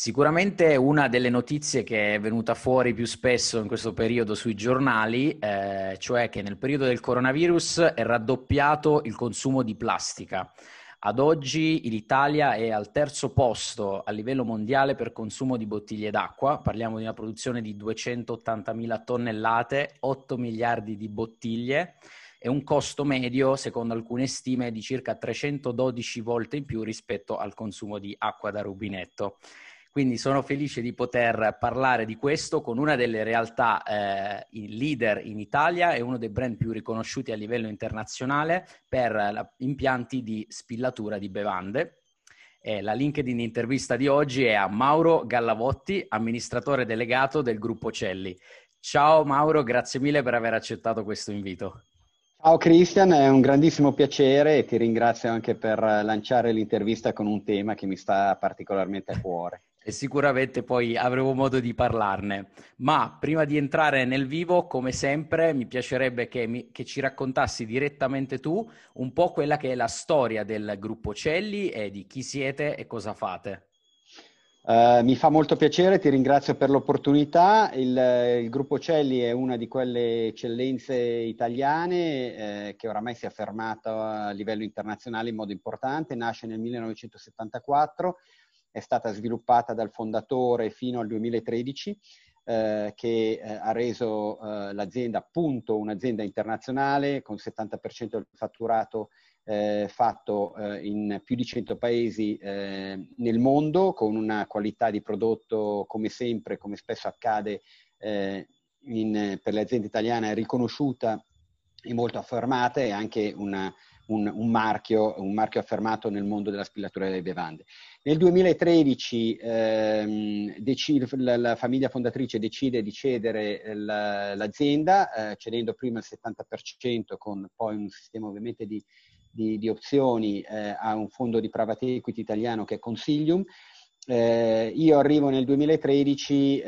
Sicuramente una delle notizie che è venuta fuori più spesso in questo periodo sui giornali, eh, cioè che nel periodo del coronavirus è raddoppiato il consumo di plastica. Ad oggi l'Italia è al terzo posto a livello mondiale per consumo di bottiglie d'acqua, parliamo di una produzione di 280.000 tonnellate, 8 miliardi di bottiglie e un costo medio, secondo alcune stime, di circa 312 volte in più rispetto al consumo di acqua da rubinetto. Quindi sono felice di poter parlare di questo con una delle realtà eh, leader in Italia e uno dei brand più riconosciuti a livello internazionale per la, impianti di spillatura di bevande. E la LinkedIn intervista di oggi è a Mauro Gallavotti, amministratore delegato del gruppo Celli. Ciao Mauro, grazie mille per aver accettato questo invito. Ciao Christian, è un grandissimo piacere e ti ringrazio anche per lanciare l'intervista con un tema che mi sta particolarmente a cuore e sicuramente poi avremo modo di parlarne. Ma prima di entrare nel vivo, come sempre, mi piacerebbe che, mi, che, ci raccontassi direttamente tu un po' quella che è la storia del gruppo Celli e di chi siete e cosa fate. Uh, mi fa molto piacere, ti ringrazio per l'opportunità. Il, il, gruppo Celli è una di quelle eccellenze italiane eh, che oramai si è affermato a livello internazionale in modo importante. Nasce nel 1974 è stata sviluppata dal fondatore fino al 2013, eh, che eh, ha reso eh, l'azienda appunto un'azienda internazionale con 70% del fatturato eh, fatto eh, in più di 100 paesi eh, nel mondo, con una qualità di prodotto come sempre, come spesso accade in, per le aziende italiane, riconosciuta e molto affermata e anche una, un, un, marchio, un, marchio, affermato nel mondo della spillatura delle bevande. Nel 2013 ehm, decide, la, la, famiglia fondatrice decide di cedere la, l'azienda, eh, cedendo prima il 70% con poi un sistema ovviamente di, di, di opzioni eh, a un fondo di private equity italiano che è Consilium. Eh, io arrivo nel 2013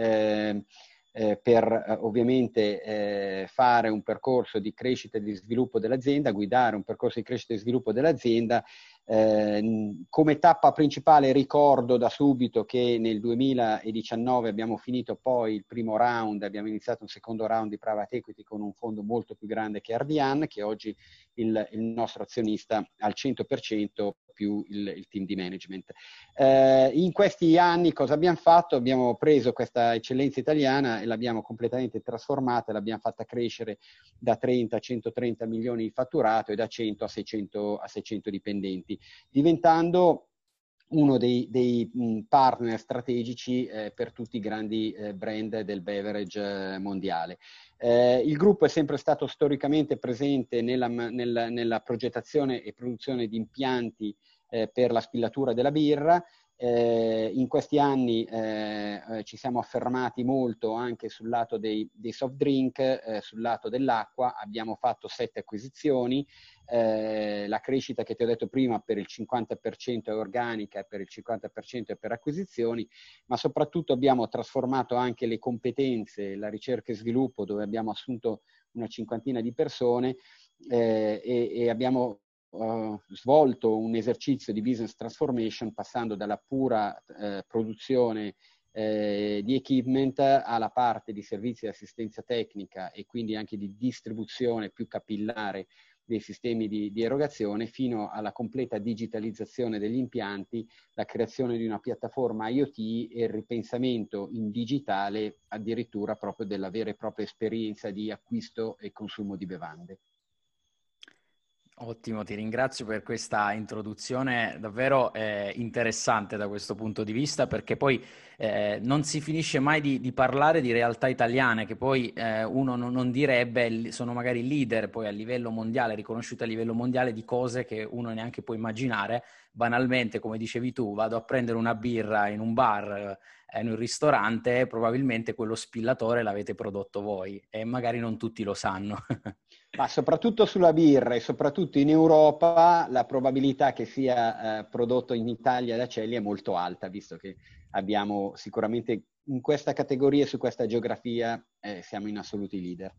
eh, per eh, ovviamente eh, fare un percorso di crescita e di sviluppo dell'azienda, guidare un percorso di crescita e sviluppo dell'azienda. Eh, come tappa principale ricordo da subito che nel 2019 abbiamo finito poi il primo round, abbiamo iniziato un secondo round di private equity con un fondo molto più grande che Ardian, che oggi il, il nostro azionista al 100% più il, il team di management. Eh, in questi anni cosa abbiamo fatto? Abbiamo preso questa eccellenza italiana e l'abbiamo completamente trasformata, l'abbiamo fatta crescere da 30 a 130 milioni di fatturato e da 100 a 600, a 600 dipendenti, diventando uno dei, dei partner strategici eh, per tutti i grandi eh, brand del beverage eh, mondiale. Eh, il gruppo è sempre stato storicamente presente nella, nella, nella progettazione e produzione di impianti eh, per la spillatura della birra. Eh, in questi anni eh, eh, ci siamo affermati molto anche sul lato dei, dei soft drink, eh, sul lato dell'acqua, abbiamo fatto sette acquisizioni, eh, la crescita che ti ho detto prima per il 50% è organica e per il 50% è per acquisizioni, ma soprattutto abbiamo trasformato anche le competenze, la ricerca e sviluppo dove abbiamo assunto una cinquantina di persone eh, e, e abbiamo svolto un esercizio di business transformation passando dalla pura uh, produzione eh, di equipment alla parte di servizi di assistenza tecnica e quindi anche di distribuzione più capillare dei sistemi di, di, erogazione fino alla completa digitalizzazione degli impianti, la creazione di una piattaforma IoT e il ripensamento in digitale addirittura proprio della vera e propria esperienza di acquisto e consumo di bevande. Ottimo, ti ringrazio per questa introduzione davvero eh, interessante da questo punto di vista perché poi eh, non si finisce mai di, di, parlare di realtà italiane che poi eh, uno non, non, direbbe sono magari leader poi a livello mondiale, riconosciute a livello mondiale di cose che uno neanche può immaginare. Banalmente, come dicevi tu, vado a prendere una birra in un bar, in un ristorante, probabilmente quello spillatore l'avete prodotto voi e magari non tutti lo sanno. Ma soprattutto sulla birra e soprattutto in Europa la probabilità che sia eh, prodotto in Italia da Celli è molto alta, visto che abbiamo sicuramente in questa categoria e su questa geografia eh, siamo in assoluti leader.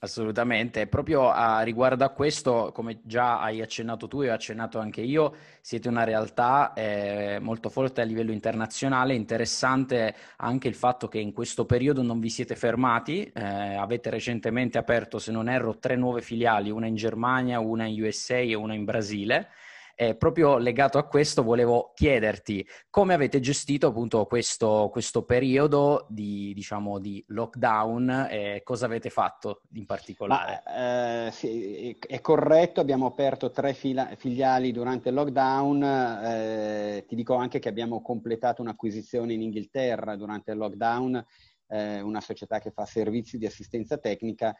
Assolutamente, proprio a riguardo a questo, come già hai accennato tu e ho accennato anche io, siete una realtà eh, molto forte a livello internazionale, interessante anche il fatto che in questo periodo non vi siete fermati, eh, avete recentemente aperto, se non erro, tre nuove filiali, una in Germania, una in USA e una in Brasile. Eh, proprio legato a questo volevo chiederti come avete gestito appunto questo, questo periodo di, diciamo, di lockdown e cosa avete fatto in particolare? Ma, eh, sì, è corretto, abbiamo aperto tre fila- filiali durante il lockdown, eh, ti dico anche che abbiamo completato un'acquisizione in Inghilterra durante il lockdown, eh, una società che fa servizi di assistenza tecnica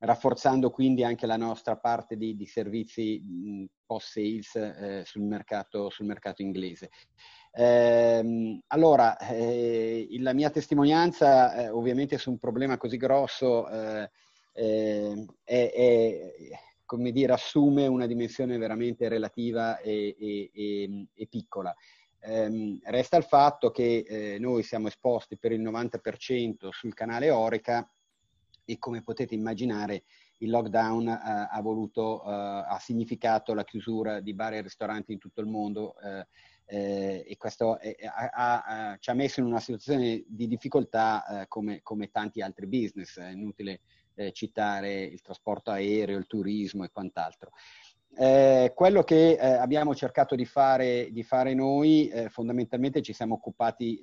rafforzando quindi anche la nostra parte di, di servizi post-sales eh, sul, mercato, sul, mercato, inglese. Eh, allora, eh, la mia testimonianza eh, ovviamente su un problema così grosso eh, eh, è, è, come dire, assume una dimensione veramente relativa e, e, e, e piccola. Eh, resta il fatto che eh, noi siamo esposti per il 90% sul canale Orica e come potete immaginare il lockdown eh, ha, voluto, eh, ha significato la chiusura di bar e ristoranti in tutto il mondo eh, eh e questo è, ha, ha, ci ha messo in una situazione di difficoltà eh, come, come, tanti altri business, è inutile citare il trasporto aereo, il turismo e quant'altro. Eh, quello che eh, abbiamo cercato di fare, di fare noi, eh, fondamentalmente ci siamo occupati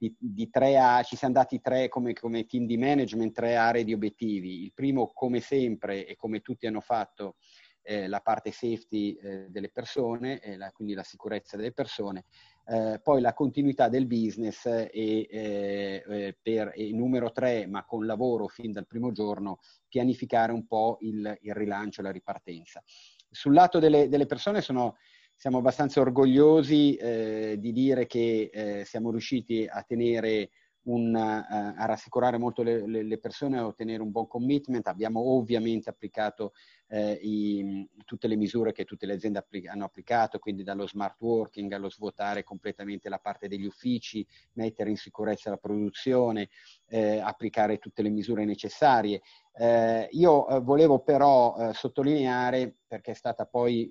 di, di a, ci siamo dati tre come, come, team di management, tre aree di obiettivi. Il primo, come sempre e come tutti hanno fatto, eh, la parte safety eh, delle persone, la, quindi la sicurezza delle persone. Eh, poi la continuità del business e, eh, eh, per, e numero tre, ma con lavoro fin dal primo giorno, pianificare un po' il, il rilancio la ripartenza. Sul lato delle, delle persone sono siamo abbastanza orgogliosi eh, di dire che eh, siamo riusciti a tenere un, uh, a rassicurare molto le, le, persone, a ottenere un buon commitment. Abbiamo ovviamente applicato eh, i, tutte le misure che tutte le aziende appli- hanno applicato, quindi dallo smart working allo svuotare completamente la parte degli uffici, mettere in sicurezza la produzione, eh, applicare tutte le misure necessarie. Eh, io eh, volevo però sottolineare, perché è stata poi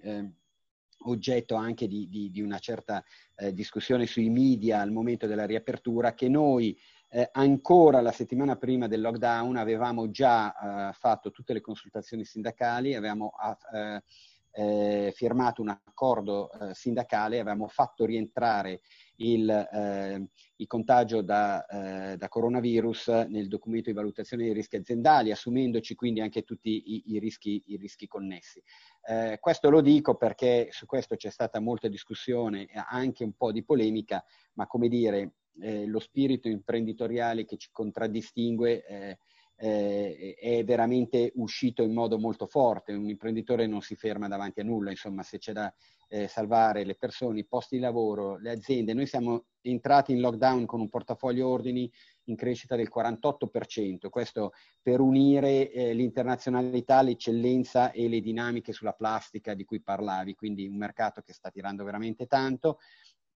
oggetto anche di, di, di una certa eh, discussione sui media al momento della riapertura, che noi eh, ancora la settimana prima del lockdown avevamo già eh, fatto tutte le consultazioni sindacali, avevamo eh, eh, firmato un accordo eh, sindacale, avevamo fatto rientrare il, eh, il contagio da, eh, da, coronavirus nel documento di valutazione dei rischi aziendali, assumendoci quindi anche tutti i, i, rischi, i rischi, connessi. Eh, questo lo dico perché su questo c'è stata molta discussione e anche un po' di polemica, ma come dire, eh, lo spirito imprenditoriale che ci contraddistingue eh, eh, è veramente uscito in modo molto forte. Un imprenditore non si ferma davanti a nulla, insomma, se c'è da eh, salvare le persone, i posti di lavoro, le aziende. Noi siamo entrati in lockdown con un portafoglio ordini in crescita del 48%, questo per unire eh, l'internazionalità, l'eccellenza e le dinamiche sulla plastica di cui parlavi, quindi un mercato che sta tirando veramente tanto.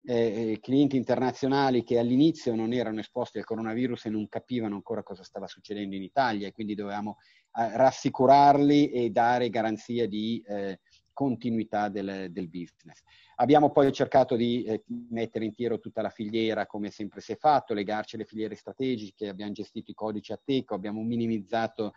Eh, eh, clienti internazionali che all'inizio non erano esposti al coronavirus e non capivano ancora cosa stava succedendo in Italia. E quindi dovevamo eh, rassicurarli e dare garanzia di eh, continuità del, del, business. Abbiamo poi cercato di eh, mettere in tiro tutta la filiera come sempre si è fatto, legarci alle filiere strategiche, abbiamo gestito i codici a teco, abbiamo minimizzato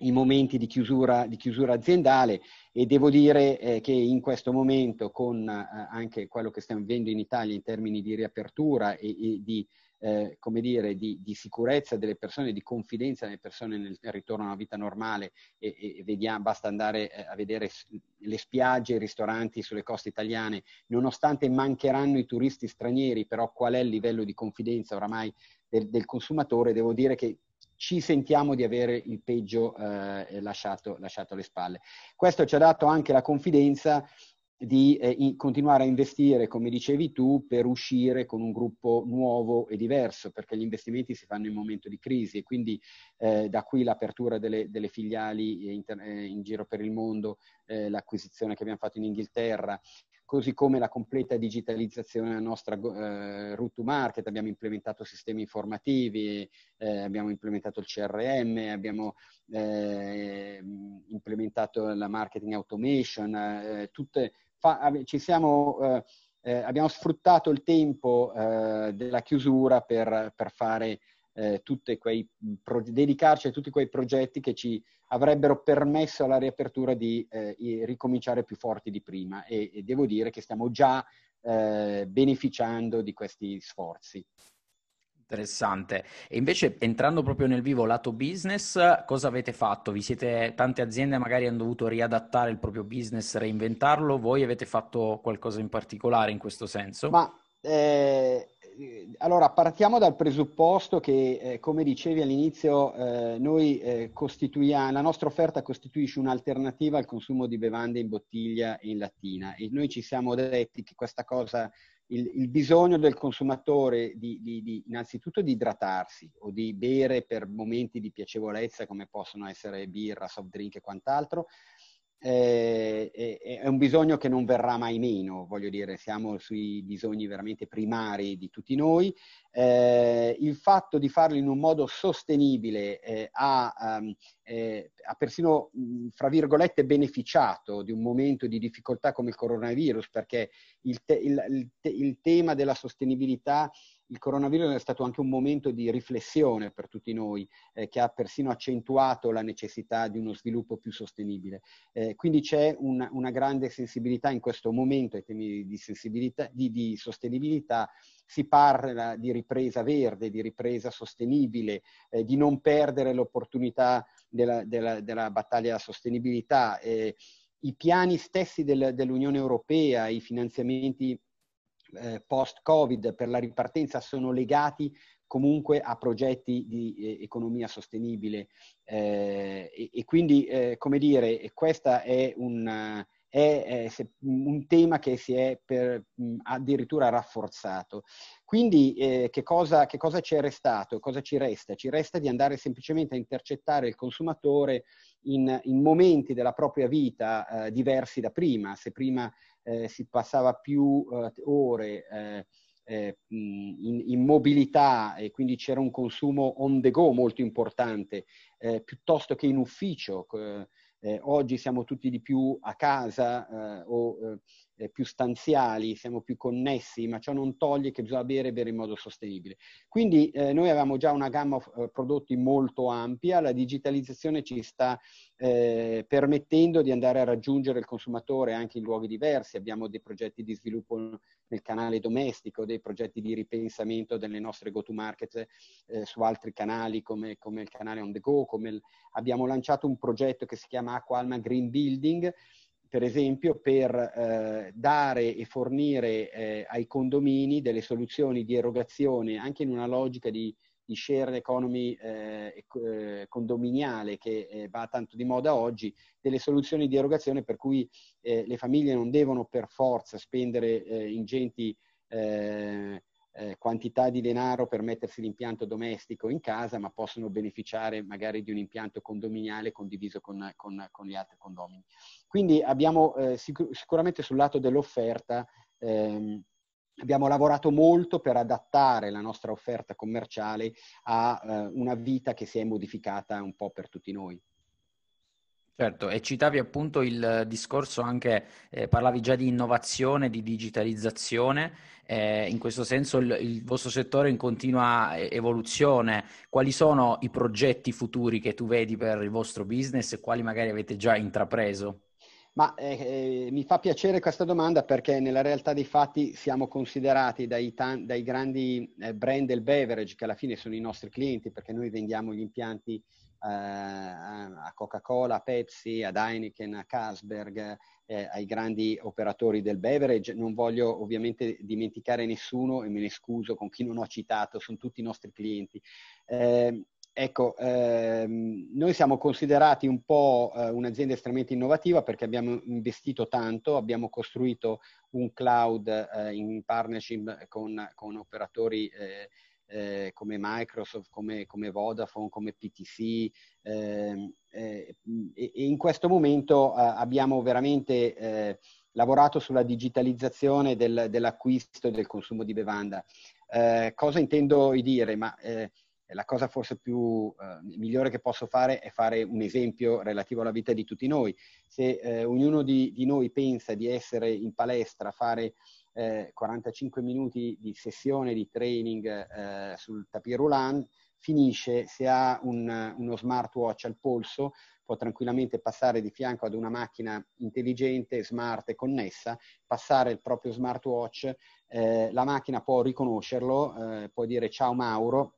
i momenti di chiusura, di chiusura, aziendale e devo dire eh, che in questo momento con eh, anche quello che stiamo vivendo in Italia in termini di riapertura e, e di, eh, come dire, di, di, sicurezza delle persone, di confidenza delle persone nel ritorno a una vita normale e, e vediamo, basta andare eh, a vedere le spiagge i ristoranti sulle coste italiane, nonostante mancheranno i turisti stranieri, però qual è il livello di confidenza oramai del, del consumatore, devo dire che ci sentiamo di avere il peggio eh, lasciato, lasciato, alle spalle. Questo ci ha dato anche la confidenza di eh, in, continuare a investire, come dicevi tu, per uscire con un gruppo nuovo e diverso, perché gli investimenti si fanno in momento di crisi e quindi eh, da qui l'apertura delle, delle filiali in, eh, in, giro per il mondo, eh, l'acquisizione che abbiamo fatto in Inghilterra, così come la completa digitalizzazione della nostra eh, route to market, abbiamo implementato sistemi informativi, eh, abbiamo implementato il CRM, abbiamo eh, implementato la marketing automation, eh, tutte, fa, siamo, eh, eh, abbiamo sfruttato il tempo della chiusura per, per fare quei, pro, dedicarci a tutti quei progetti che ci avrebbero permesso alla riapertura di eh, ricominciare più forti di prima e, e devo dire che stiamo già eh, beneficiando di questi sforzi. Interessante. E invece entrando proprio nel vivo lato business, cosa avete fatto? Vi siete, tante aziende magari hanno dovuto riadattare il proprio business, reinventarlo, voi avete fatto qualcosa in particolare in questo senso? Ma eh, allora, partiamo dal presupposto che, eh, come dicevi all'inizio, eh, noi eh, costituiamo, la nostra offerta costituisce un'alternativa al consumo di bevande in bottiglia e in lattina e noi ci siamo detti che questa cosa, il, il bisogno del consumatore di, di, di, innanzitutto di idratarsi o di bere per momenti di piacevolezza come possono essere birra, soft drink e quant'altro, eh, è un bisogno che non verrà mai meno, voglio dire, siamo sui bisogni veramente primari di tutti noi. Eh, il fatto di farlo in un modo sostenibile eh, ha, um, ha, persino, fra virgolette, beneficiato di un momento di difficoltà come il coronavirus, perché il, te- il, te- il tema della sostenibilità il coronavirus è stato anche un momento di riflessione per tutti noi, eh, che ha persino accentuato la necessità di uno sviluppo più sostenibile. Eh, quindi c'è una, una, grande sensibilità in questo momento ai temi di, di, di sostenibilità. Si parla di ripresa verde, di ripresa sostenibile, eh, di non perdere l'opportunità della, della, della battaglia alla sostenibilità. I piani stessi del, dell'Unione Europea, i finanziamenti eh, post-Covid per la ripartenza sono legati comunque a progetti di eh, economia sostenibile eh, e, e, quindi, eh, come dire, questo è un, è, è un, tema che si è per, mh, addirittura rafforzato. Quindi eh, che, cosa, che, cosa, ci è restato? Cosa ci resta? Ci resta di andare semplicemente a intercettare il consumatore in, in momenti della propria vita eh, diversi da prima. Se prima eh, si passava più eh, ore eh, eh, in, in, mobilità e quindi c'era un consumo on the go molto importante, piuttosto che in ufficio. Eh, oggi siamo tutti di più a casa eh, o eh, più stanziali, siamo più connessi, ma ciò non toglie che bisogna bere e bere in modo sostenibile. Quindi eh, noi avevamo già una gamma eh, prodotti molto ampia, la digitalizzazione ci sta eh, permettendo di andare a raggiungere il consumatore anche in luoghi diversi, abbiamo dei progetti di sviluppo nel canale domestico, dei progetti di ripensamento delle nostre go-to-market eh, su altri canali come, come, il canale on the go, il... abbiamo lanciato un progetto che si chiama Acqua Alma Green Building, per esempio per eh, dare e fornire eh, ai condomini delle soluzioni di erogazione anche in una logica di, di share economy eh, eh condominiale che eh, va tanto di moda oggi, delle soluzioni di erogazione per cui eh, le famiglie non devono per forza spendere ingenti eh, quantità di denaro per mettersi l'impianto domestico in casa, ma possono beneficiare magari di un impianto condominiale condiviso con, con, con gli altri condomini. Quindi abbiamo eh, sicur- sicuramente sul lato dell'offerta ehm, abbiamo lavorato molto per adattare la nostra offerta commerciale a eh, una vita che si è modificata un po' per tutti noi. Certo, e citavi appunto il discorso anche, eh, parlavi già di innovazione, di digitalizzazione, eh, in questo senso il, il, vostro settore è in continua evoluzione. Quali sono i progetti futuri che tu vedi per il vostro business e quali magari avete già intrapreso? Ma eh, eh mi fa piacere questa domanda perché nella realtà dei fatti siamo considerati dai, tan- dai grandi eh, brand del beverage, che alla fine sono i nostri clienti, perché noi vendiamo gli impianti eh, a Coca-Cola, a Pepsi, ad Heineken, a Carlsberg, eh, ai grandi operatori del beverage. Non voglio ovviamente dimenticare nessuno e me ne scuso con chi non ho citato, sono tutti i nostri clienti. Eh, ecco, ehm, noi siamo considerati un po' eh, un'azienda estremamente innovativa perché abbiamo investito tanto, abbiamo costruito un cloud eh, in partnership con, con operatori eh, eh, come Microsoft, come, come, Vodafone, come PTC ehm, eh, e, e, in questo momento eh, abbiamo veramente eh, lavorato sulla digitalizzazione del, dell'acquisto e del consumo di bevanda. Eh, cosa intendo dire? Ma eh, la cosa forse più eh, migliore che posso fare è fare un esempio relativo alla vita di tutti noi. Se eh, ognuno di, di, noi pensa di essere in palestra, fare 45 minuti di sessione di training sul tapis roulant, finisce se ha un, uno smartwatch al polso può tranquillamente passare di fianco ad una macchina intelligente, smart e connessa, passare il proprio smartwatch, eh, la macchina può riconoscerlo, eh, può dire ciao Mauro,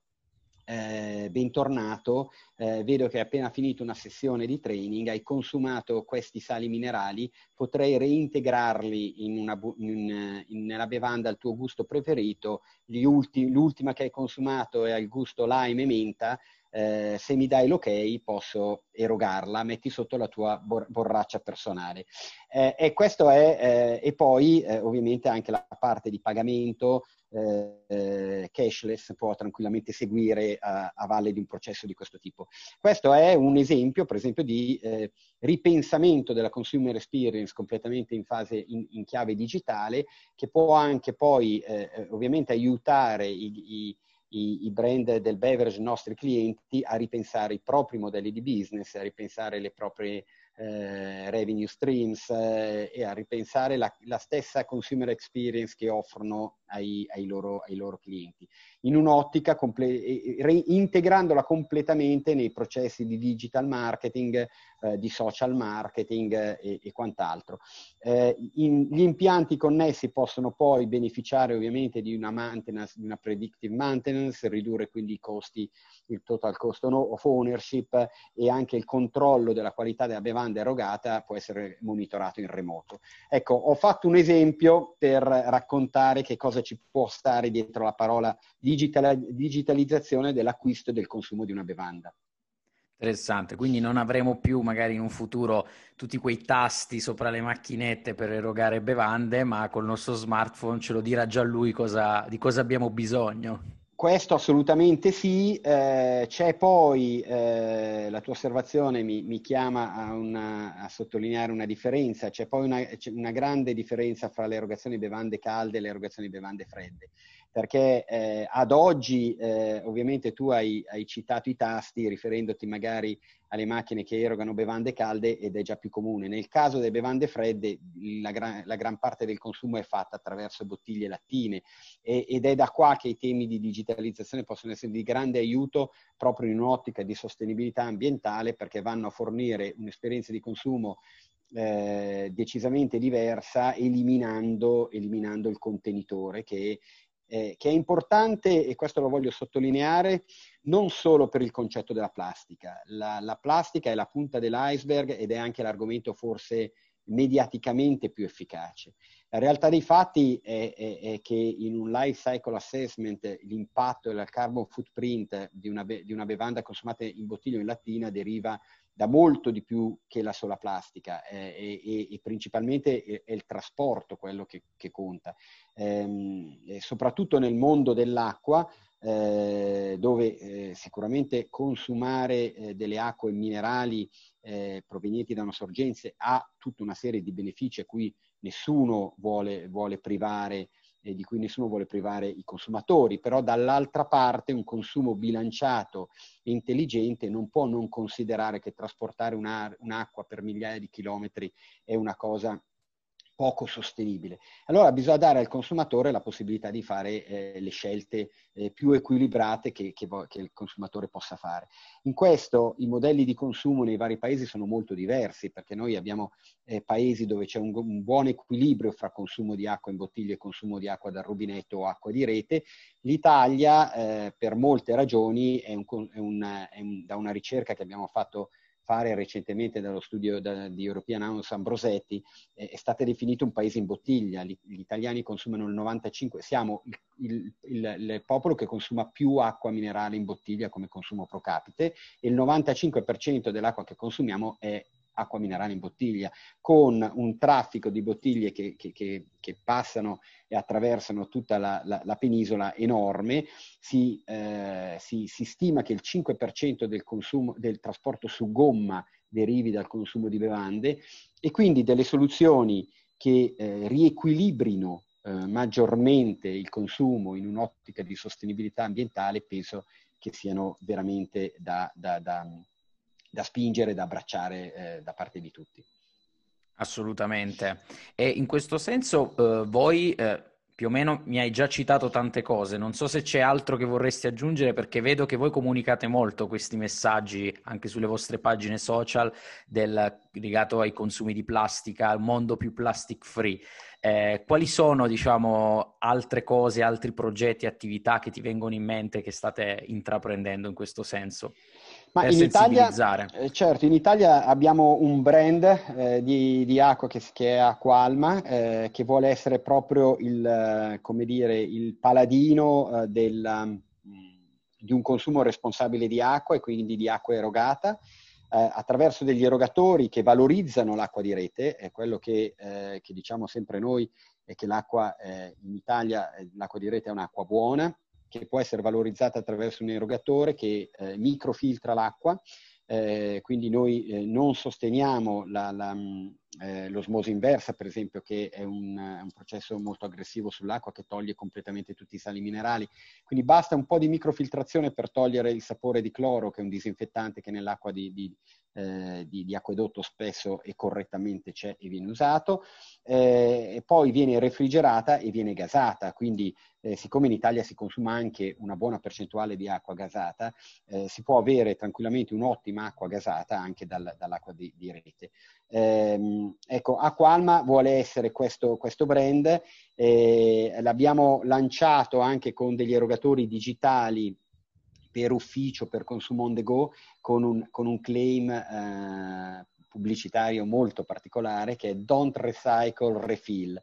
eh, bentornato, eh, vedo che hai appena finito una sessione di training, hai consumato questi sali minerali, potrei reintegrarli in una, in, in, nella bevanda al tuo gusto preferito, ulti, l'ultima che hai consumato è al gusto lime e menta, eh, se mi dai l'ok posso erogarla, metti sotto la tua bor- borraccia personale. Eh, e è, eh, e poi eh, ovviamente anche la parte di pagamento eh, cashless può tranquillamente seguire a, a, valle di un processo di questo tipo. Questo è un esempio, per esempio, di eh, ripensamento della consumer experience completamente in fase in, in chiave digitale, che può anche poi ovviamente aiutare i, i i, i, brand del beverage, i nostri clienti, a ripensare i propri modelli di business, a ripensare le proprie eh, revenue streams eh, e a ripensare la, la, stessa consumer experience che offrono ai, ai, loro, ai loro, clienti, in un'ottica comple- reintegrandola completamente nei processi di digital marketing, eh, di social marketing e, e quant'altro. Eh, in, gli impianti connessi possono poi beneficiare ovviamente di una maintenance, di una predictive maintenance, ridurre quindi i costi, il total cost of ownership e anche il controllo della qualità della bevanda erogata può essere monitorato in remoto. Ecco, ho fatto un esempio per raccontare che cosa ci può stare dietro la parola digital- digitalizzazione dell'acquisto e del consumo di una bevanda. Interessante, quindi non avremo più magari in un futuro tutti quei tasti sopra le macchinette per erogare bevande, ma col nostro smartphone ce lo dirà già lui cosa, di cosa abbiamo bisogno. Questo assolutamente sì, eh, c'è poi, eh, la tua osservazione mi, mi chiama a, una, a, sottolineare una differenza, c'è poi una, c'è una, grande differenza fra le erogazioni bevande calde e le erogazioni bevande fredde perché eh, ad oggi eh, ovviamente tu hai, hai, citato i tasti riferendoti magari alle macchine che erogano bevande calde ed è già più comune. Nel caso delle bevande fredde la gran, la gran parte del consumo è fatta attraverso bottiglie lattine e, ed è da qua che i temi di digitalizzazione possono essere di grande aiuto proprio in un'ottica di sostenibilità ambientale perché vanno a fornire un'esperienza di consumo eh, decisamente diversa eliminando, eliminando il contenitore che eh, che è importante, e questo lo voglio sottolineare, non solo per il concetto della plastica. La, la plastica è la punta dell'iceberg ed è anche l'argomento forse mediaticamente più efficace. La realtà dei fatti è, è, è, che in un life cycle assessment l'impatto del carbon footprint di una, di una bevanda consumata in bottiglia o in lattina deriva da molto di più che la sola plastica eh, e, e, principalmente è, è, il trasporto quello che, che conta. Ehm, soprattutto nel mondo dell'acqua, eh, dove eh, sicuramente consumare eh, delle acque minerali eh, provenienti da una sorgenza ha tutta una serie di benefici a cui nessuno vuole, vuole privare eh, di cui nessuno vuole privare i consumatori, però dall'altra parte un consumo bilanciato e intelligente non può non considerare che trasportare un'acqua per migliaia di chilometri è una cosa poco sostenibile. Allora bisogna dare al consumatore la possibilità di fare eh, le scelte eh, più equilibrate che, che, che, il consumatore possa fare. In questo i modelli di consumo nei vari paesi sono molto diversi perché noi abbiamo eh, paesi dove c'è un, un, buon equilibrio fra consumo di acqua in bottiglia e consumo di acqua dal rubinetto o acqua di rete. L'Italia eh, per molte ragioni è, un, è, un, è da una ricerca che abbiamo fatto fare recentemente dallo studio da, di European House Ambrosetti, eh, è stato definito un paese in bottiglia. Gli, gli italiani consumano il 95%, siamo il, il, il, il, popolo che consuma più acqua minerale in bottiglia come consumo pro capite e il 95% dell'acqua che consumiamo è acqua minerale in bottiglia, con un traffico di bottiglie che, che, che, che passano e attraversano tutta la, la, la penisola enorme, si, eh, si, si, stima che il 5% del, consumo, del trasporto su gomma derivi dal consumo di bevande e quindi delle soluzioni che eh, riequilibrino eh, maggiormente il consumo in un'ottica di sostenibilità ambientale, penso che siano veramente da, da, da, da spingere, da abbracciare eh, da parte di tutti. Assolutamente. E in questo senso eh, voi eh, più o meno mi hai già citato tante cose, non so se c'è altro che vorresti aggiungere perché vedo che voi comunicate molto questi messaggi anche sulle vostre pagine social del, legato ai consumi di plastica, al mondo più plastic free. Eh, quali sono, diciamo, altre cose, altri progetti, attività che ti vengono in mente che state intraprendendo in questo senso? Ma in Italia, eh, certo, in Italia abbiamo un brand eh, di, di, acqua che, che, è Acqua Alma, eh, che vuole essere proprio il, eh, come dire, il paladino eh, del, mm, di un consumo responsabile di acqua e quindi di acqua erogata. Eh, attraverso degli erogatori che valorizzano l'acqua di rete, è quello che, che diciamo sempre noi, è che l'acqua in Italia, l'acqua di rete è un'acqua buona, che può essere valorizzata attraverso un erogatore che eh, microfiltra l'acqua, eh, quindi noi eh, non sosteniamo la, la, eh, l'osmosi inversa, per esempio, che è un, un, processo molto aggressivo sull'acqua che toglie completamente tutti i sali minerali. Quindi basta un po' di microfiltrazione per togliere il sapore di cloro, che è un disinfettante che nell'acqua di, di, eh, di, di acquedotto spesso e correttamente c'è e viene usato. Eh, e poi viene refrigerata e viene gasata, quindi eh, siccome in Italia si consuma anche una buona percentuale di acqua gasata, eh, si può avere tranquillamente un'ottima acqua gasata anche dal, dall'acqua di rete. Eh, ecco, Acqualma vuole essere questo, questo brand, eh, l'abbiamo lanciato anche con degli erogatori digitali per ufficio, per consumo on the go, con un, con un claim eh, pubblicitario molto particolare che è Don't Recycle Refill.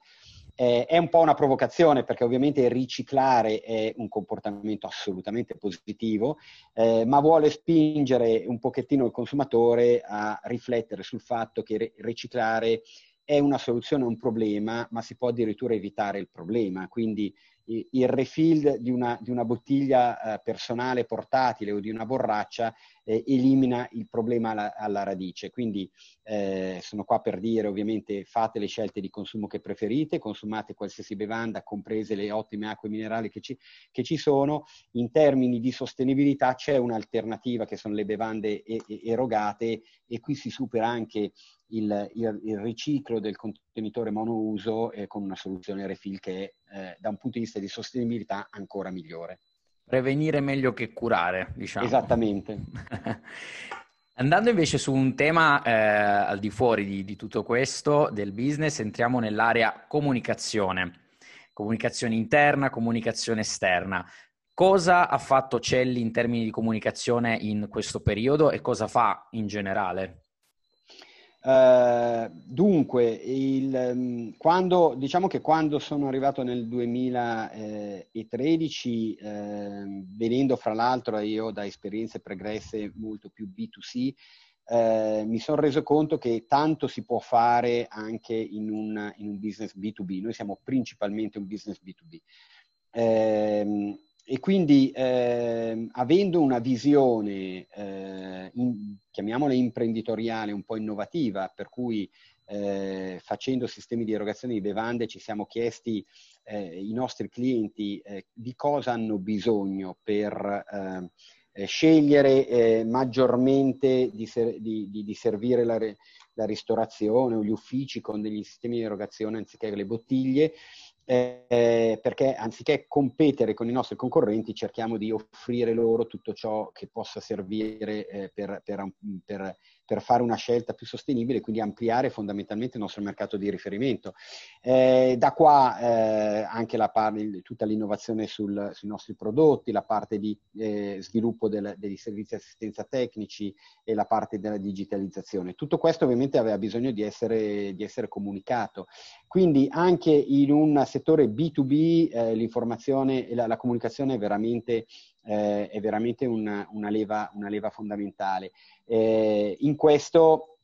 Eh, è un po' una provocazione perché ovviamente riciclare è un comportamento assolutamente positivo, eh, ma vuole spingere un pochettino il consumatore a riflettere sul fatto che riciclare è una soluzione a un problema, ma si può addirittura evitare il problema. Quindi il refill di una, di una bottiglia eh, personale portatile o di una borraccia eh, elimina il problema alla, alla radice. Quindi eh, sono qua per dire ovviamente fate le scelte di consumo che preferite, consumate qualsiasi bevanda, comprese le ottime acque minerali che ci, che ci sono. In termini di sostenibilità c'è un'alternativa che sono le bevande erogate e qui si supera anche il, il, il riciclo del contenitore monouso eh, con una soluzione refill che è eh, da un punto di vista di sostenibilità ancora migliore. Prevenire meglio che curare, diciamo. Esattamente. Andando invece su un tema eh, al di fuori di, di, tutto questo, del business, entriamo nell'area comunicazione. Comunicazione interna, comunicazione esterna. Cosa ha fatto Celli in termini di comunicazione in questo periodo e cosa fa in generale? Uh, dunque, il, um, quando, diciamo che quando sono arrivato nel 2013, eh, venendo fra l'altro io da esperienze pregresse molto più B2C, eh, mi sono reso conto che tanto si può fare anche in un, in un business B2B. Noi siamo principalmente un business B2B. E quindi eh, avendo una visione, eh, in, chiamiamola imprenditoriale, un po' innovativa, per cui eh, facendo sistemi di erogazione di bevande ci siamo chiesti eh, i nostri clienti eh, di cosa hanno bisogno per eh, scegliere maggiormente di, ser- di, di, di servire la, re- la ristorazione o gli uffici con degli sistemi di erogazione anziché le bottiglie eh, perché anziché competere con i nostri concorrenti cerchiamo di offrire loro tutto ciò che possa servire eh, per, per, per, per, fare una scelta più sostenibile, quindi ampliare fondamentalmente il nostro mercato di riferimento. Eh, da qua eh, anche parte, tutta l'innovazione sul, sui nostri prodotti, la parte di eh, sviluppo del, degli servizi di assistenza tecnici e la parte della digitalizzazione. Tutto questo ovviamente aveva bisogno di essere, di essere comunicato. Quindi anche in un settore B2B eh, l'informazione e la, la, comunicazione è veramente, eh, è veramente una, una, leva, una, leva, fondamentale. Eh, in questo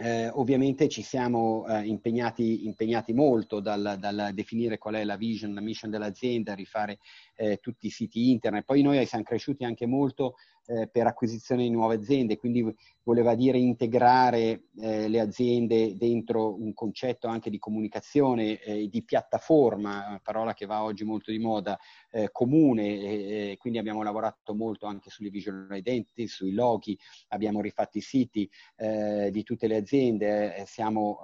eh, ovviamente ci siamo eh, impegnati, impegnati, molto dal, dal, definire qual è la vision, la mission dell'azienda, rifare eh, tutti i siti internet. Poi noi siamo cresciuti anche molto eh, per acquisizione di nuove aziende, quindi voleva dire integrare eh, le aziende dentro un concetto anche di comunicazione, eh, di piattaforma, parola che va oggi molto di moda, eh, comune, quindi abbiamo lavorato molto anche sulle visual identity, sui loghi, abbiamo rifatto i siti eh, di tutte le aziende, eh, siamo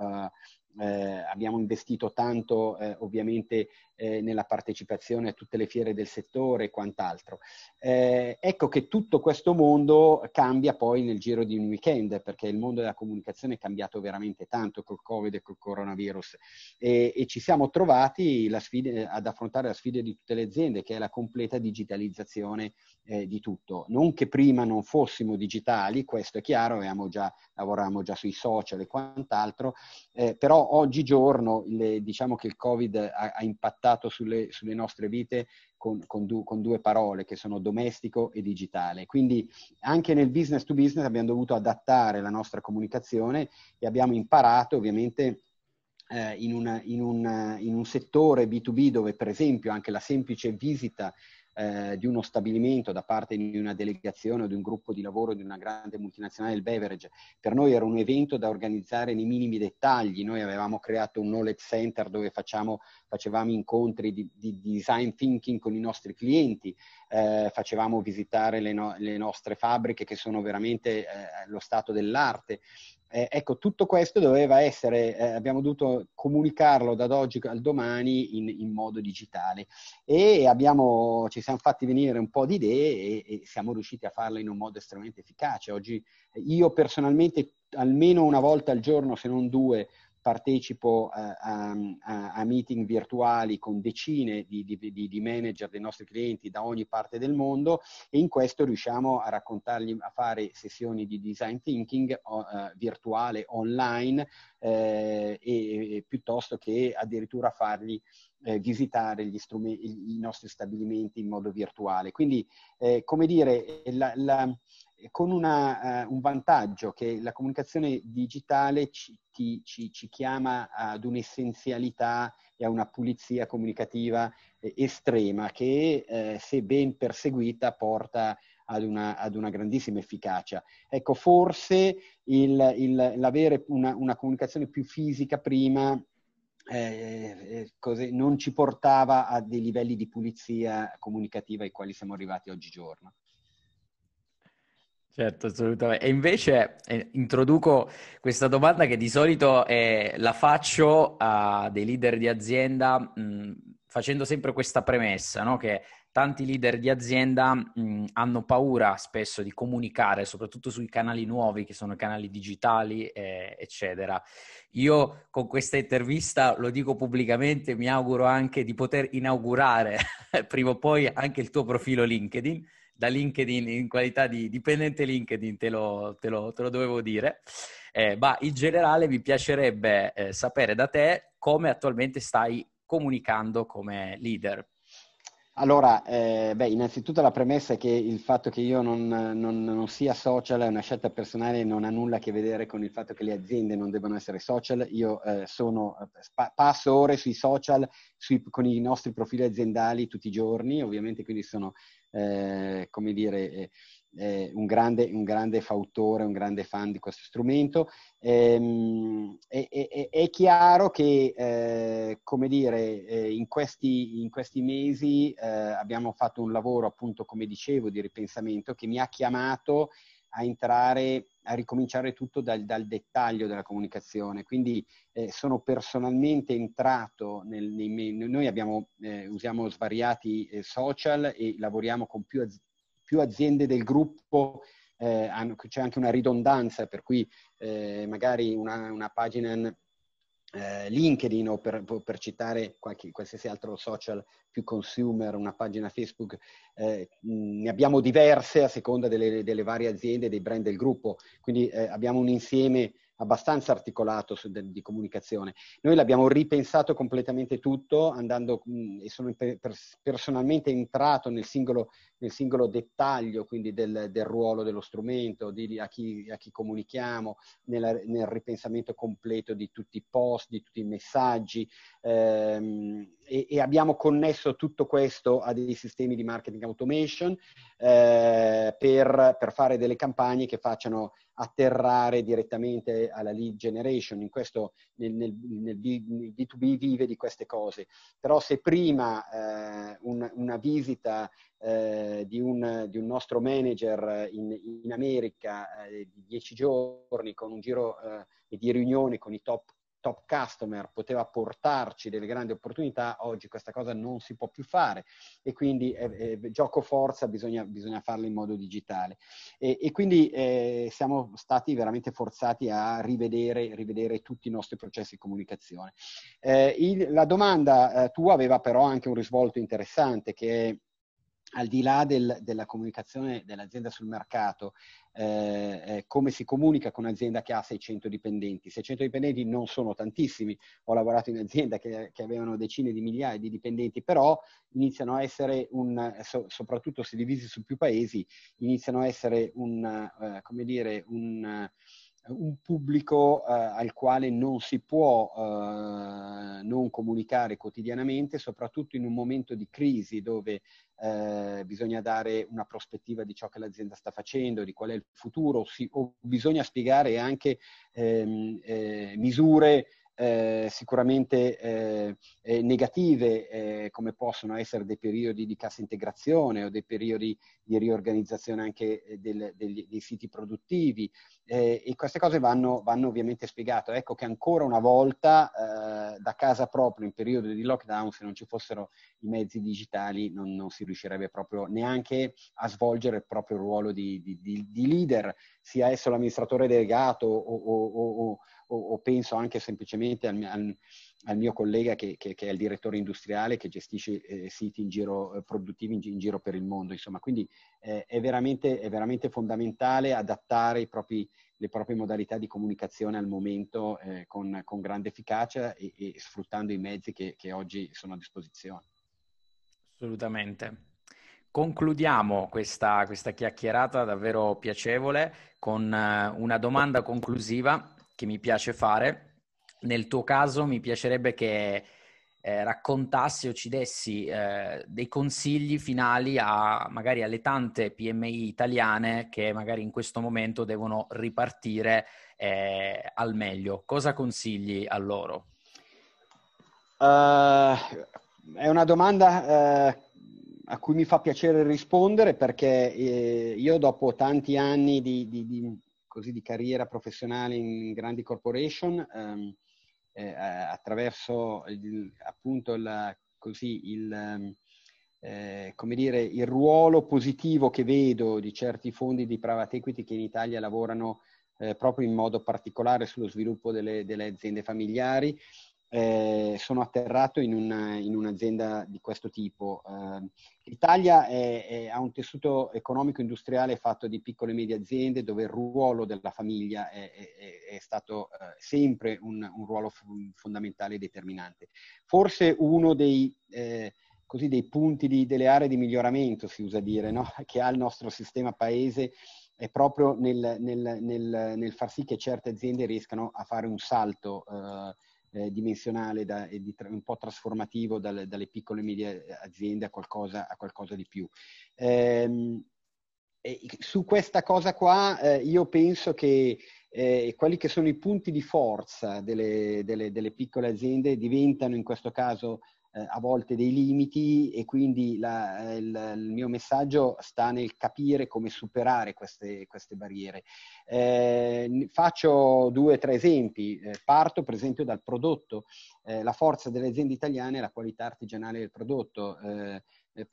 eh, abbiamo investito tanto eh, ovviamente eh, nella partecipazione a tutte le fiere del settore e quant'altro. Eh, ecco che tutto questo mondo cambia poi nel giro di un weekend, perché il mondo della comunicazione è cambiato veramente tanto col Covid e col coronavirus e, e ci siamo trovati sfida, ad affrontare la sfida di tutte le aziende, che è la completa digitalizzazione eh, di tutto. Non che prima non fossimo digitali, questo è chiaro, già, lavoravamo già sui social e quant'altro, eh, oggigiorno le, diciamo che il Covid ha, ha impattato sulle, sulle, nostre vite con, con, du, con, due parole che sono domestico e digitale. Quindi anche nel business to business abbiamo dovuto adattare la nostra comunicazione e abbiamo imparato ovviamente eh, in, una, in, un, in un settore B2B dove per esempio anche la semplice visita eh, di uno stabilimento da parte di una delegazione o di un gruppo di lavoro di una grande multinazionale del beverage. Per noi era un evento da organizzare nei minimi dettagli. Noi avevamo creato un knowledge center dove facciamo, facevamo incontri di, di, design thinking con i nostri clienti, eh, facevamo visitare le, no, le, nostre fabbriche che sono veramente eh, lo stato dell'arte. Eh, ecco, tutto questo doveva essere, eh, abbiamo dovuto comunicarlo da oggi al domani in, in modo digitale e abbiamo, ci siamo fatti venire un po' di idee e, e, siamo riusciti a farlo in un modo estremamente efficace. Oggi io personalmente almeno una volta al giorno, se non due, partecipo a, a, a, meeting virtuali con decine di, di, di, manager dei nostri clienti da ogni parte del mondo e in questo riusciamo a raccontargli, a fare sessioni di design thinking uh, virtuale online eh, e, e, piuttosto che addirittura fargli eh, visitare i nostri stabilimenti in modo virtuale. Quindi, eh, come dire, la, la, con una, uh, un vantaggio che la comunicazione digitale ci, ti, ci, ci, chiama ad un'essenzialità e a una pulizia comunicativa eh, estrema che eh, se ben perseguita porta ad una, ad una grandissima efficacia. Ecco, forse il, il, l'avere una, una, comunicazione più fisica prima eh, eh così, non ci portava a dei livelli di pulizia comunicativa ai quali siamo arrivati oggigiorno. Certo, assolutamente. E invece eh, introduco questa domanda che di solito eh, la faccio a dei leader di azienda mh, facendo sempre questa premessa, no? che tanti leader di azienda mh, hanno paura spesso di comunicare, soprattutto sui canali nuovi, che sono canali digitali, eh, eccetera. Io con questa intervista, lo dico pubblicamente, mi auguro anche di poter inaugurare prima o poi anche il tuo profilo LinkedIn da LinkedIn in qualità di dipendente LinkedIn, te lo, te lo, te lo dovevo dire. Eh, ma in generale mi piacerebbe eh, sapere da te come attualmente stai comunicando come leader. Allora, eh, beh, innanzitutto la premessa è che il fatto che io non, non, non, sia social è una scelta personale, non ha nulla a che vedere con il fatto che le aziende non debbano essere social. Io eh, sono, passo ore sui social sui, con i nostri profili aziendali tutti i giorni, ovviamente quindi sono eh, come dire, eh, un, grande, un, grande, fautore, un grande fan di questo strumento. Ehm, è, è, è, chiaro che, eh, come dire, eh, in questi, in, questi, mesi eh, abbiamo fatto un lavoro, appunto, come dicevo, di ripensamento che mi ha chiamato a entrare, a ricominciare tutto dal, dal dettaglio della comunicazione. Quindi eh, sono personalmente entrato, nel, nei, noi abbiamo, eh, usiamo svariati social e lavoriamo con più, az- più aziende del gruppo eh, c'è anche una ridondanza, per cui eh, magari una, una pagina eh, LinkedIn o per, per citare qualche, qualsiasi altro social più consumer, una pagina Facebook, eh, ne abbiamo diverse a seconda delle, delle, varie aziende, dei brand del gruppo, quindi eh, abbiamo un insieme abbastanza articolato su, de, di comunicazione. Noi l'abbiamo ripensato completamente tutto, andando e sono per, personalmente entrato nel singolo, nel singolo dettaglio, quindi del, del, ruolo dello strumento, di, a, chi, a chi comunichiamo, nella, nel ripensamento completo di tutti i post, di tutti i messaggi ehm, e, e, abbiamo connesso tutto questo a dei sistemi di marketing automation eh, per, per fare delle campagne che facciano atterrare direttamente alla lead generation, in questo nel, nel, nel, B2B vive di queste cose. Però se prima eh, un, una visita eh, di, un, di, un, nostro manager in, in America eh, di dieci giorni con un giro eh, di riunioni con i top top customer poteva portarci delle grandi opportunità, oggi questa cosa non si può più fare e quindi eh, eh, gioco forza bisogna, bisogna, farlo in modo digitale. E, e quindi eh, siamo stati veramente forzati a rivedere, rivedere, tutti i nostri processi di comunicazione. Eh, il, la domanda eh, tua aveva però anche un risvolto interessante che è al di là del, della comunicazione dell'azienda sul mercato, eh, come si comunica con un'azienda che ha 600 dipendenti. 600 dipendenti non sono tantissimi, ho lavorato in aziende che, che avevano decine di migliaia di dipendenti, però iniziano a essere, un, so, soprattutto se divisi su più paesi, iniziano a essere un, eh, come dire, un un pubblico eh, al quale non si può eh, non comunicare quotidianamente, soprattutto in un momento di crisi dove eh, bisogna dare una prospettiva di ciò che l'azienda sta facendo, di qual è il futuro, si, o bisogna spiegare anche ehm, eh, misure eh, sicuramente eh, eh, negative, eh, come possono essere dei periodi di cassa integrazione o dei periodi di riorganizzazione anche eh, del, degli, dei siti produttivi. Eh, e queste cose vanno, vanno, ovviamente spiegate. Ecco che ancora una volta da casa proprio in periodo di lockdown, se non ci fossero i mezzi digitali, non, non si riuscirebbe proprio neanche a svolgere il proprio ruolo di, di, di, di leader, sia esso l'amministratore delegato o, o, o o, penso anche semplicemente al, al, al mio collega che, che, che, è il direttore industriale che gestisce eh, siti in giro, eh, produttivi in, in, giro per il mondo. Insomma, quindi eh, è, veramente, è, veramente, fondamentale adattare propri, le proprie modalità di comunicazione al momento eh, con, con, grande efficacia e, e, sfruttando i mezzi che, che oggi sono a disposizione. Assolutamente. Concludiamo questa, questa, chiacchierata davvero piacevole con eh, una domanda conclusiva che mi piace fare. Nel tuo caso mi piacerebbe che eh, raccontassi o ci dessi eh, dei consigli finali a magari alle tante PMI italiane che magari in questo momento devono ripartire eh, al meglio. Cosa consigli a loro? Uh, è una domanda uh, a cui mi fa piacere rispondere perché eh, io dopo tanti anni di, di, di così di carriera professionale in grandi corporation ehm, eh, attraverso il, appunto il, così, il, ehm, eh, dire, il ruolo positivo che vedo di certi fondi di private equity che in Italia lavorano eh, proprio in modo particolare sullo sviluppo delle, delle aziende familiari eh, sono atterrato in, una, in, un'azienda di questo tipo. Eh, L'Italia è, è, ha un tessuto economico industriale fatto di piccole e medie aziende dove il ruolo della famiglia è, è stato eh, sempre un, un, ruolo fondamentale e determinante. Forse uno dei, eh, così, dei punti di, delle aree di miglioramento, si usa dire, no? che ha il nostro sistema paese è proprio nel, nel, nel, nel, far sì che certe aziende riescano a fare un salto eh, eh, dimensionale da, e di, un po' trasformativo dal, dalle piccole e medie aziende a qualcosa, a qualcosa di più. Eh, su questa cosa qua eh, io penso che eh, quelli che sono i punti di forza delle, delle, delle piccole aziende diventano in questo caso eh, a volte dei limiti e quindi la, il, il, mio messaggio sta nel capire come superare queste, queste barriere. Eh, faccio due o tre esempi. Eh, parto per esempio dal prodotto. Eh, la forza delle aziende italiane è la qualità artigianale del prodotto eh, eh,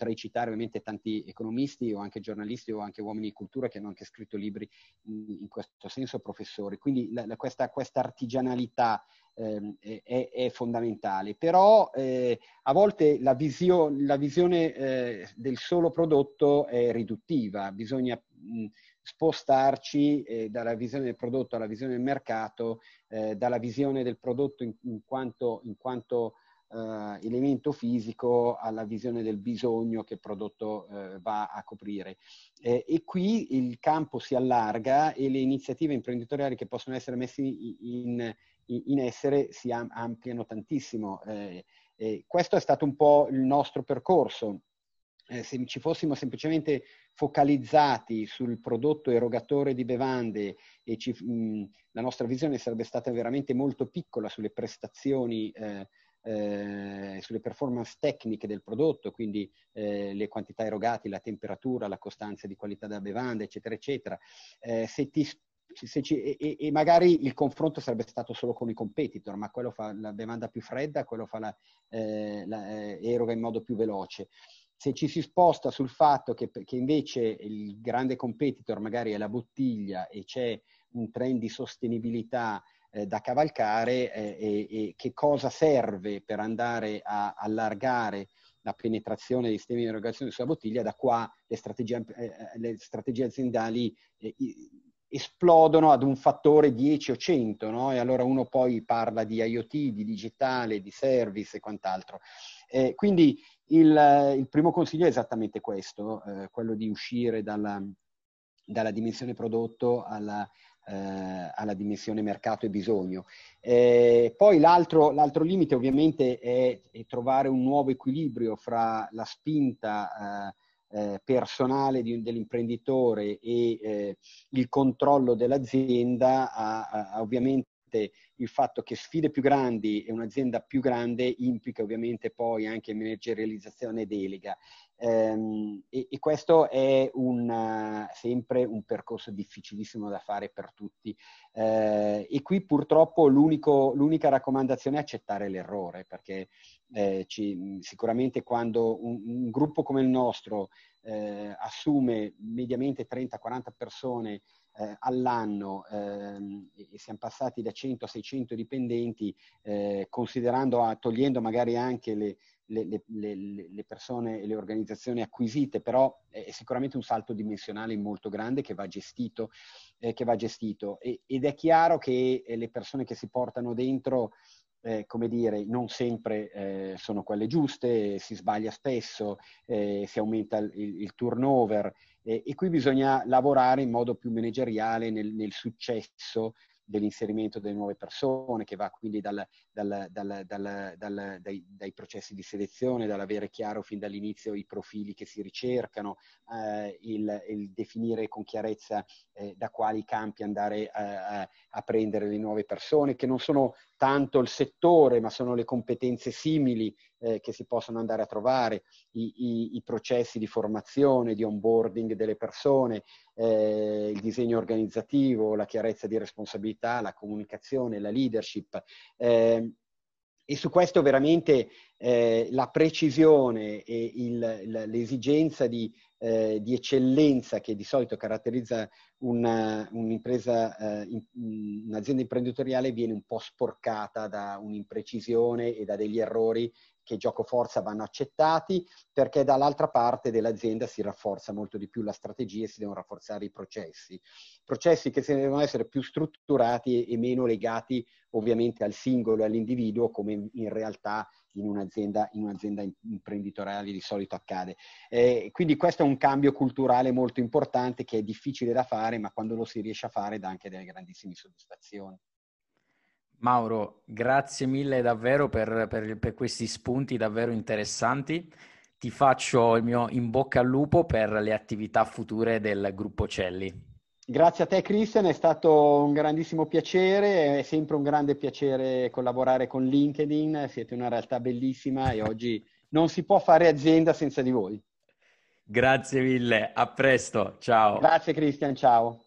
potrei citare ovviamente tanti economisti o anche giornalisti o anche uomini di cultura che hanno anche scritto libri in, in questo senso, professori. Quindi la, la, questa, questa, artigianalità ehm, è, è, fondamentale. Però eh, a volte la, visio, la visione eh, del solo prodotto è riduttiva, bisogna mh, spostarci eh, dalla visione del prodotto alla visione del mercato, eh, dalla visione del prodotto in, in quanto, in quanto eh, elemento fisico alla visione del bisogno che il prodotto eh, va a coprire. Eh, e qui il campo si allarga e le iniziative imprenditoriali che possono essere messe in, in, in essere si ampliano tantissimo. Eh, questo è stato un po' il nostro percorso. Eh, se ci fossimo semplicemente focalizzati sul prodotto erogatore di bevande e ci, mh, la nostra visione sarebbe stata veramente molto piccola sulle prestazioni eh, eh, sulle performance tecniche del prodotto, quindi eh, le quantità erogate, la temperatura, la costanza di qualità della bevanda, eccetera, eccetera. Eh, se ti, ci, e, e, magari il confronto sarebbe stato solo con i competitor, ma quello fa la bevanda più fredda, quello fa la, eh, la eh, eroga in modo più veloce. Se ci si sposta sul fatto che, che invece il grande competitor magari è la bottiglia e c'è un trend di sostenibilità eh, da cavalcare eh, e, e, che cosa serve per andare a allargare la penetrazione dei sistemi di erogazione sulla bottiglia, da qua le strategie, eh, eh le strategie aziendali eh, esplodono ad un fattore 10 o 100, no? e allora uno poi parla di IoT, di digitale, di service e quant'altro. Eh, quindi il, il, primo consiglio è esattamente questo, eh, quello di uscire dalla, dalla dimensione prodotto alla, eh, alla dimensione mercato e bisogno. Eh, poi l'altro, l'altro, limite ovviamente è, è, trovare un nuovo equilibrio fra la spinta eh, personale di, dell'imprenditore e eh, il controllo dell'azienda, a, a, ovviamente il fatto che sfide più grandi e un'azienda più grande implica ovviamente poi anche managerializzazione delega. Um, e, e, questo è un, sempre un percorso difficilissimo da fare per tutti. Uh, e qui purtroppo l'unica raccomandazione è accettare l'errore, perché eh, ci, sicuramente quando un, un, gruppo come il nostro eh, assume mediamente 30-40 persone eh, all'anno ehm, e siamo passati da 100 a 600 dipendenti, eh, considerando, togliendo magari anche le, le, le, le, persone e le organizzazioni acquisite, però è sicuramente un salto dimensionale molto grande che va gestito, eh, che va gestito. E, ed è chiaro che eh, le persone che si portano dentro eh, come dire, non sempre eh, sono quelle giuste, si sbaglia spesso, eh, si aumenta il, il turnover e qui bisogna lavorare in modo più manageriale nel, nel successo dell'inserimento delle nuove persone, che va quindi dal, dal, dal, dai, dai, processi di selezione, dall'avere chiaro fin dall'inizio i profili che si ricercano, eh, il, il, definire con chiarezza eh, da quali campi andare a, a, prendere le nuove persone, che non sono tanto il settore, ma sono le competenze simili eh, che si possono andare a trovare, i, i, i, processi di formazione, di onboarding delle persone, eh, il disegno organizzativo, la chiarezza di responsabilità, la comunicazione, la leadership. Eh, e su questo veramente eh, la precisione e il, l'esigenza di, eh, di, eccellenza che di solito caratterizza una, un'impresa, eh, in, un'azienda imprenditoriale viene un po' sporcata da un'imprecisione e da degli errori che gioco forza vanno accettati perché dall'altra parte dell'azienda si rafforza molto di più la strategia e si devono rafforzare i processi. Processi che devono essere più strutturati e meno legati ovviamente al singolo e all'individuo come in realtà in un'azienda, in un'azienda imprenditoriale di solito accade. Eh, quindi questo è un cambio culturale molto importante che è difficile da fare, ma quando lo si riesce a fare dà anche delle grandissime soddisfazioni. Mauro, grazie mille davvero per, per, per, questi spunti davvero interessanti. Ti faccio il mio in bocca al lupo per le attività future del gruppo Celli. Grazie a te Christian, è stato un grandissimo piacere, è sempre un grande piacere collaborare con LinkedIn, siete una realtà bellissima e oggi non si può fare azienda senza di voi. Grazie mille, a presto, ciao. Grazie Christian, ciao.